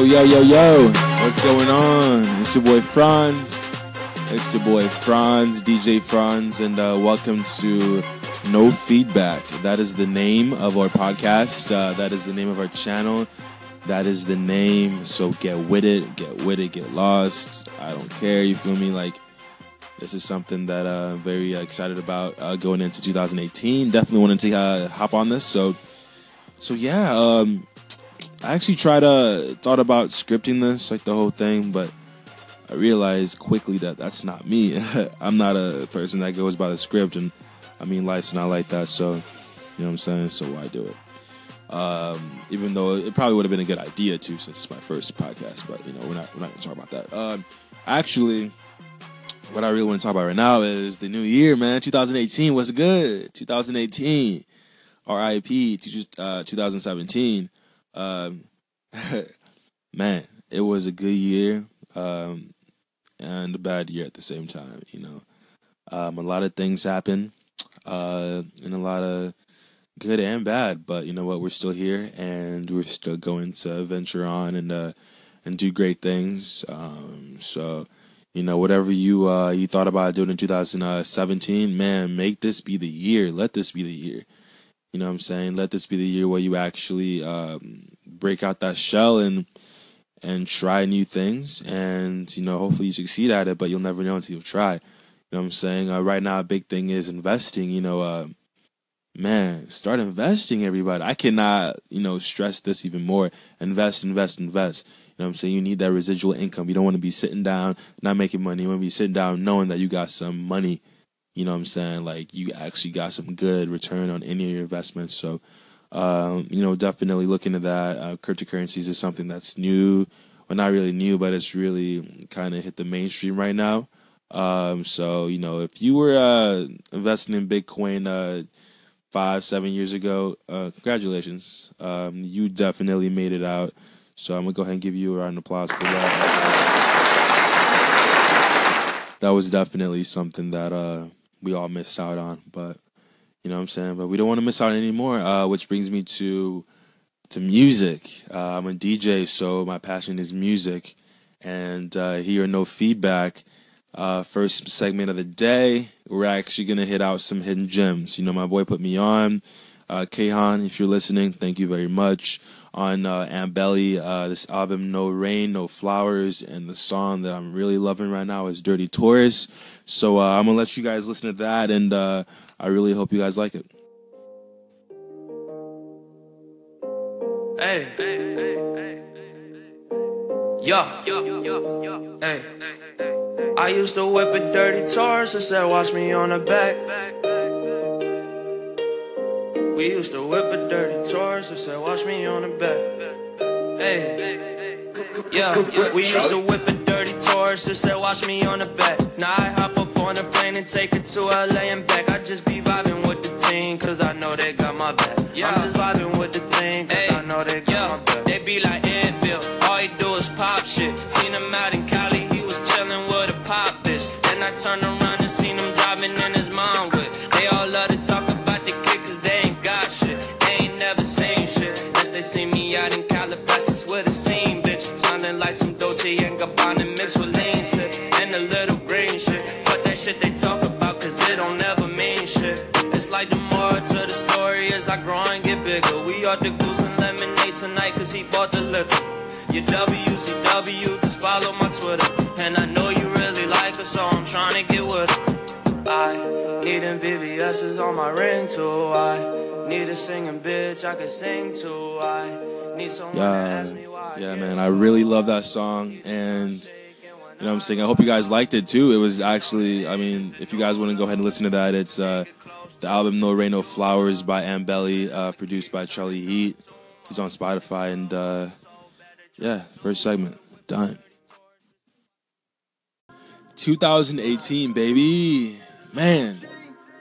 Yo, yo, yo. What's going on? It's your boy Franz. It's your boy Franz, DJ Franz, and uh, welcome to No Feedback. That is the name of our podcast. Uh, that is the name of our channel. That is the name. So get with it, get with it, get lost. I don't care. You feel me? Like, this is something that uh, I'm very excited about uh, going into 2018. Definitely wanted to uh, hop on this. So, so yeah. Um, I actually tried to thought about scripting this like the whole thing, but I realized quickly that that's not me. I'm not a person that goes by the script, and I mean life's not like that. So you know what I'm saying. So why do it? Um, even though it probably would have been a good idea too, since it's my first podcast. But you know we're not we're not gonna talk about that. Um, actually, what I really want to talk about right now is the new year, man. 2018 was good. 2018, RIP. Uh, 2017 um, man, it was a good year um, and a bad year at the same time. You know, um, a lot of things happen, uh, and a lot of good and bad. But you know what? We're still here, and we're still going to venture on and uh, and do great things. Um, so. You know, whatever you uh, you thought about doing in 2017, man, make this be the year. Let this be the year. You know what I'm saying? Let this be the year where you actually um, break out that shell and and try new things and you know hopefully you succeed at it but you'll never know until you try. You know what i'm saying? Uh, right now a big thing is investing you know uh, man start investing everybody. I cannot you know stress this even more. Invest invest invest. You know what i'm saying? You need that residual income. You don't want to be sitting down not making money. You want to be sitting down knowing that you got some money you know what i'm saying like you actually got some good return on any of your investments so um, you know, definitely looking at that. Uh, cryptocurrencies is something that's new, well, not really new, but it's really kind of hit the mainstream right now. Um, so, you know, if you were uh, investing in Bitcoin uh, five, seven years ago, uh, congratulations. Um, you definitely made it out. So I'm going to go ahead and give you a round of applause for that. That was definitely something that uh, we all missed out on. But you know what I'm saying? But we don't want to miss out anymore. Uh, which brings me to to music. Uh, I'm a DJ, so my passion is music. And uh, here, no feedback. Uh, first segment of the day, we're actually gonna hit out some hidden gems. You know, my boy put me on. Uh, Kahan, if you're listening, thank you very much. On uh, Ambelly, uh, this album, No Rain, No Flowers, and the song that I'm really loving right now is Dirty Taurus. So uh, I'm gonna let you guys listen to that, and uh, I really hope you guys like it. Hey, hey, hey, yo, hey. I used to whip a dirty Taurus and said, watch me on the back. We used to whip a dirty Taurus and said, watch me on the back. Hey, yeah, we used to whip a dirty Taurus and said, watch me on the back. Now I hop up on a plane and take it to LA and back. I just be vibing with the team, cause I know they and Gabbana mixed with lean shit. And a little green shit. Fuck that shit they talk about, cause it don't never mean shit. It's like the more to the story as I grow and get bigger. We are the goose and lemonade tonight, cause he bought the liquor. Your WCW, just follow my Twitter. And I know you really like her, so I'm trying to get with. Need them on my ring too. I need a singing bitch I can sing to. I need someone yeah, to ask me why. Yeah, man, I really love that song, and you know what I'm saying. I hope you guys liked it too. It was actually, I mean, if you guys want to go ahead and listen to that, it's uh, the album No Rain No Flowers by Ambelly, uh, produced by Charlie Heat. He's on Spotify, and uh, yeah, first segment done. 2018, baby man,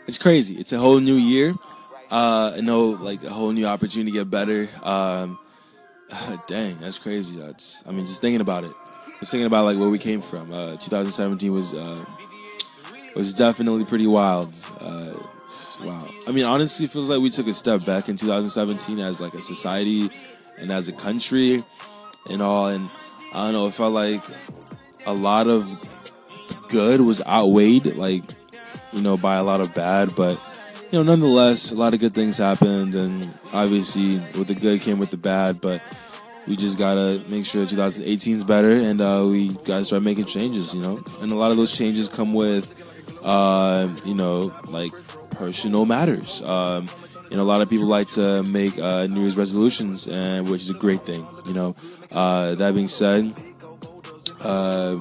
it's crazy. It's a whole new year. Uh, I know, like a whole new opportunity to get better. Um, dang, that's crazy. That's, I mean, just thinking about it. Just thinking about like where we came from. Uh, 2017 was uh, was definitely pretty wild. Uh, wow. I mean, honestly, it feels like we took a step back in 2017 as like a society and as a country. and all. And I don't know, it felt like a lot of good was outweighed, like you know, by a lot of bad. But you know, nonetheless, a lot of good things happened, and obviously, with the good came with the bad. But we just gotta make sure 2018 is better, and uh, we gotta start making changes. You know, and a lot of those changes come with, uh, you know, like personal matters. Um, you know, a lot of people like to make uh, New Year's resolutions, and which is a great thing. You know, uh, that being said, uh,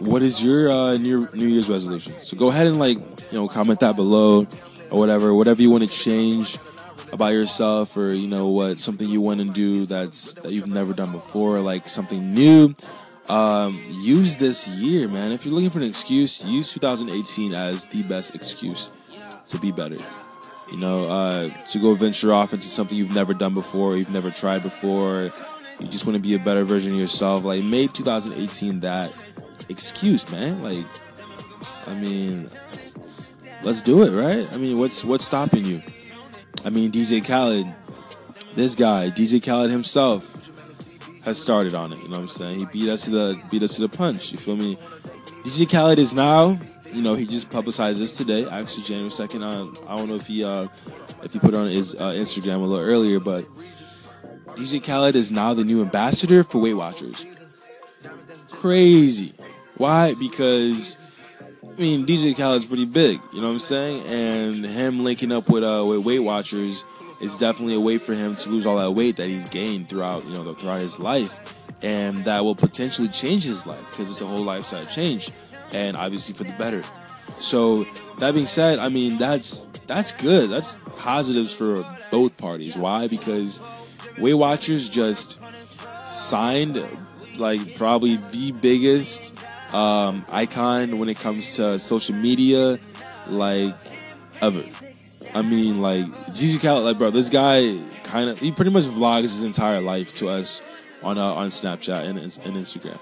what is your uh, New New Year's resolution? So go ahead and like you know comment that below or whatever, whatever you want to change about yourself or you know what something you want to do that's that you've never done before, like something new. Um, use this year, man. If you're looking for an excuse, use 2018 as the best excuse to be better. You know, uh, to go venture off into something you've never done before, you've never tried before. You just want to be a better version of yourself. Like, make 2018 that excuse, man. Like, I mean, let's do it, right? I mean, what's what's stopping you? I mean, DJ Khaled, this guy, DJ Khaled himself, has started on it. You know what I'm saying? He beat us to the beat us to the punch. You feel me? DJ Khaled is now. You know, he just publicized this today, actually January second. I, I don't know if he uh, if he put on his uh, Instagram a little earlier, but DJ Khaled is now the new ambassador for Weight Watchers. Crazy. Why? Because I mean, DJ Khaled's pretty big, you know what I'm saying? And him linking up with uh, with Weight Watchers is definitely a way for him to lose all that weight that he's gained throughout, you know, throughout his life, and that will potentially change his life because it's a whole lifestyle change, and obviously for the better. So that being said, I mean that's that's good. That's positives for both parties. Why? Because Weight Watchers just signed like probably the biggest um, icon when it comes to social media, like ever. I mean, like DJ Khaled, like bro, this guy kind of he pretty much vlogs his entire life to us on uh, on Snapchat and, and Instagram.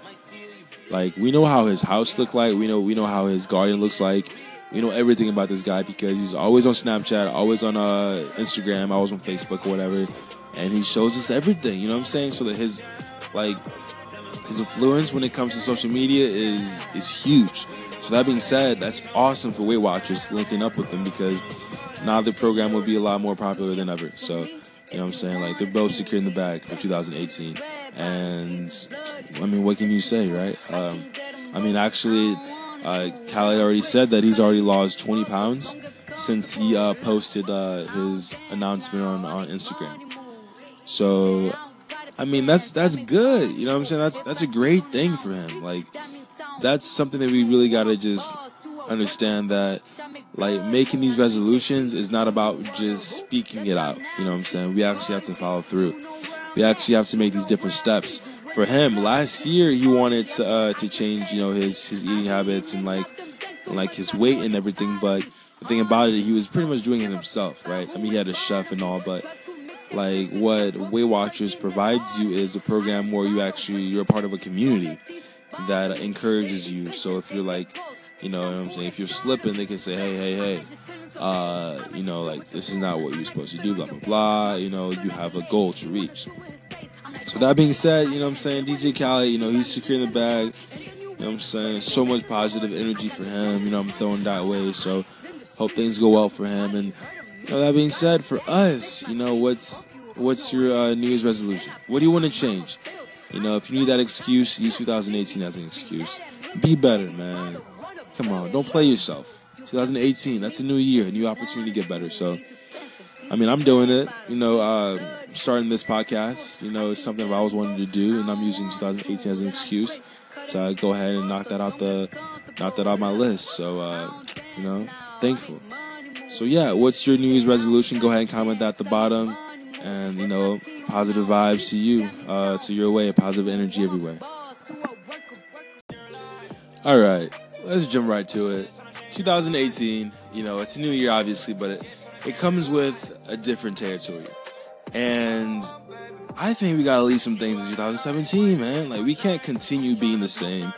Like we know how his house looked like, we know we know how his garden looks like. We know everything about this guy because he's always on Snapchat, always on uh, Instagram, always on Facebook or whatever, and he shows us everything. You know what I'm saying? So that his like his influence when it comes to social media is is huge. So that being said, that's awesome for Weight Watchers linking up with them because now the program will be a lot more popular than ever. So you know what I'm saying? Like they're both securing the bag for 2018. And I mean, what can you say, right? Um, I mean, actually, uh, Khaled already said that he's already lost 20 pounds since he uh, posted uh, his announcement on, on Instagram. So I mean, that's that's good. You know what I'm saying? That's that's a great thing for him. Like that's something that we really got to just understand that like making these resolutions is not about just speaking it out. You know what I'm saying? We actually have to follow through. We actually have to make these different steps. For him, last year he wanted to, uh, to change, you know, his his eating habits and like and, like his weight and everything. But the thing about it, he was pretty much doing it himself, right? I mean, he had a chef and all, but like what Weight Watchers provides you is a program where you actually you're a part of a community that encourages you. So if you're like, you know, what I'm saying, if you're slipping, they can say, hey, hey, hey, uh, you know, like this is not what you're supposed to do, blah blah blah. You know, you have a goal to reach. So that being said, you know, what I'm saying DJ Khaled, you know, he's securing the bag. You know, what I'm saying so much positive energy for him. You know, I'm throwing that way. So hope things go well for him and that being said, for us, you know, what's what's your uh, New Year's resolution? What do you want to change? You know, if you need that excuse, use 2018 as an excuse. Be better, man. Come on, don't play yourself. 2018, that's a new year, a new opportunity to get better. So, I mean, I'm doing it. You know, uh, starting this podcast. You know, it's something I've always wanted to do, and I'm using 2018 as an excuse to uh, go ahead and knock that out the knock that out my list. So, uh, you know, thankful. So yeah, what's your New Year's resolution? Go ahead and comment that at the bottom. And you know, positive vibes to you, uh, to your way, positive energy everywhere. All right, let's jump right to it. 2018, you know, it's a new year, obviously, but it, it comes with a different territory. And I think we gotta leave some things in 2017, man. Like we can't continue being the same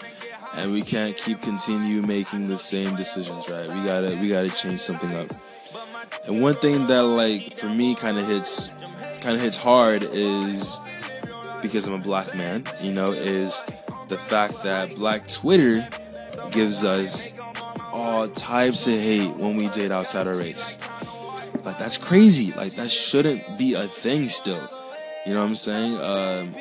and we can't keep continue making the same decisions, right? We gotta we gotta change something up. And one thing that like for me kind of hits kind of hits hard is because I'm a black man, you know, is the fact that black Twitter gives us all types of hate when we date outside our race. Like that's crazy. Like that shouldn't be a thing still. You know what I'm saying? Um,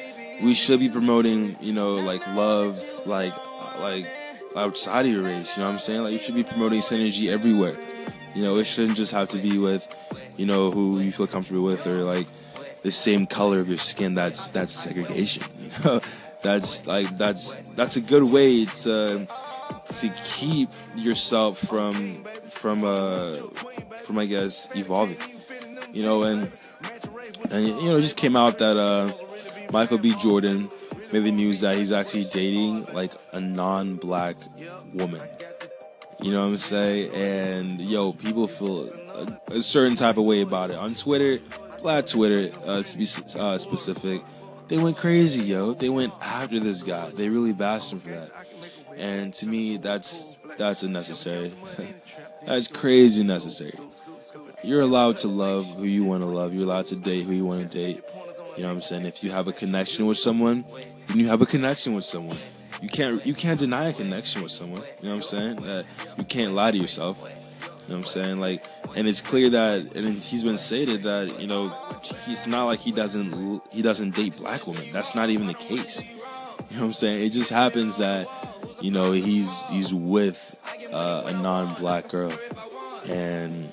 we should be promoting, you know, like love, like like outside of your race. You know what I'm saying? Like you should be promoting synergy everywhere. You know, it shouldn't just have to be with, you know, who you feel comfortable with or like the same color of your skin. That's that's segregation. You know, that's like that's that's a good way to to keep yourself from from uh from I guess evolving. You know, and and you know, it just came out that uh Michael B. Jordan made the news that he's actually dating like a non-black woman. You know what I'm saying? And yo, people feel a, a certain type of way about it on Twitter. Black Twitter, uh, to be uh, specific, they went crazy, yo. They went after this guy. They really bashed him for that. And to me, that's that's unnecessary. that's crazy necessary. You're allowed to love who you want to love. You're allowed to date who you want to date. You know what I'm saying? If you have a connection with someone, then you have a connection with someone. You can't you can't deny a connection with someone. You know what I'm saying? Uh, you can't lie to yourself. You know what I'm saying? Like, and it's clear that, and he's been stated that you know, he's not like he doesn't he doesn't date black women. That's not even the case. You know what I'm saying? It just happens that you know he's he's with uh, a non-black girl, and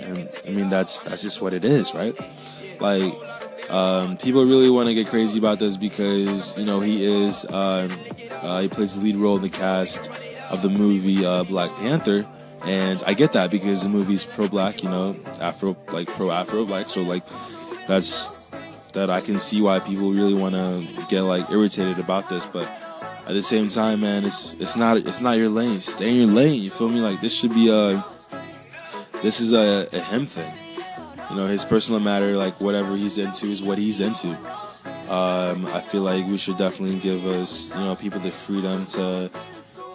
and I mean that's that's just what it is, right? Like um, people really want to get crazy about this because you know he is um, uh, he plays the lead role in the cast of the movie uh, Black Panther, and I get that because the movie's pro-black, you know, Afro like pro-Afro-black, so like that's that I can see why people really want to get like irritated about this, but at the same time, man, it's it's not it's not your lane. Stay in your lane. You feel me? Like this should be a this is a, a him thing you know his personal matter like whatever he's into is what he's into. Um, i feel like we should definitely give us you know people the freedom to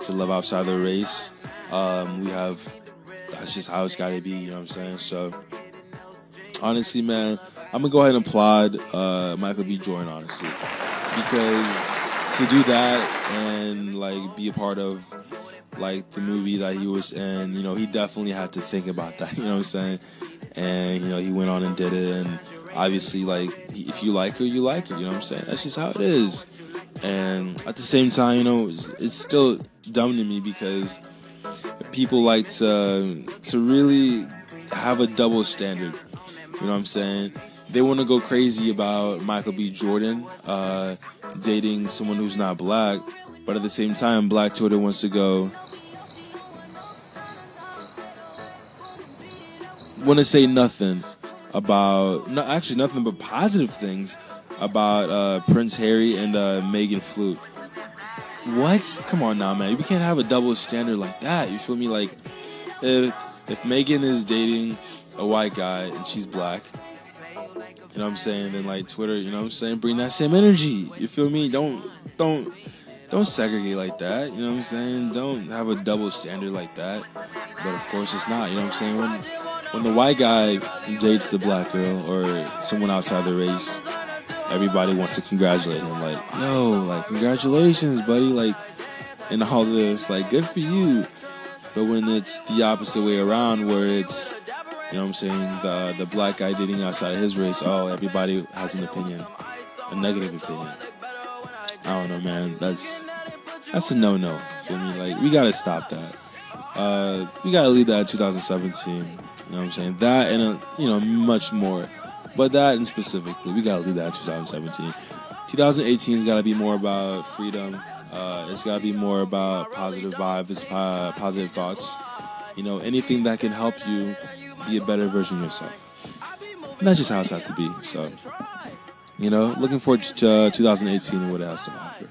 to live outside the race. Um, we have that's just how it's got to be you know what i'm saying? So honestly man i'm gonna go ahead and applaud uh, michael b. Jordan honestly. Because to do that and like be a part of like the movie that he was in you know he definitely had to think about that you know what i'm saying and you know he went on and did it. And obviously like if you like her you like her. You know what i'm saying? That's just how it is. And at the same time you know it's, it's still dumb to me because people like to to really have a double standard. You know what i'm saying? They want to go crazy about michael b. Jordan uh, dating someone who's not black but at the same time black twitter wants to go want to say nothing about, no, actually nothing but positive things about uh, Prince Harry and uh, Meghan Flute. What? Come on now, man. We can't have a double standard like that. You feel me? Like, if if Meghan is dating a white guy and she's black, you know what I'm saying? Then like Twitter, you know what I'm saying? Bring that same energy. You feel me? Don't don't don't segregate like that. You know what I'm saying? Don't have a double standard like that. But of course, it's not. You know what I'm saying? When when the white guy dates the black girl or someone outside the race, everybody wants to congratulate him. Like, yo, like congratulations, buddy. Like, and all this, like, good for you. But when it's the opposite way around, where it's, you know what I'm saying, the the black guy dating outside of his race, oh, everybody has an opinion, a negative opinion. I don't know, man. That's that's a no no. me? Like, we gotta stop that. Uh, we gotta leave that in 2017. You know what I'm saying? That and, a, you know, much more. But that and specifically, we got to do that in 2017. 2018's got to be more about freedom. Uh, it's got to be more about positive vibes, positive thoughts. You know, anything that can help you be a better version of yourself. And that's just how it has to be. So, you know, looking forward to uh, 2018 and what it has to offer.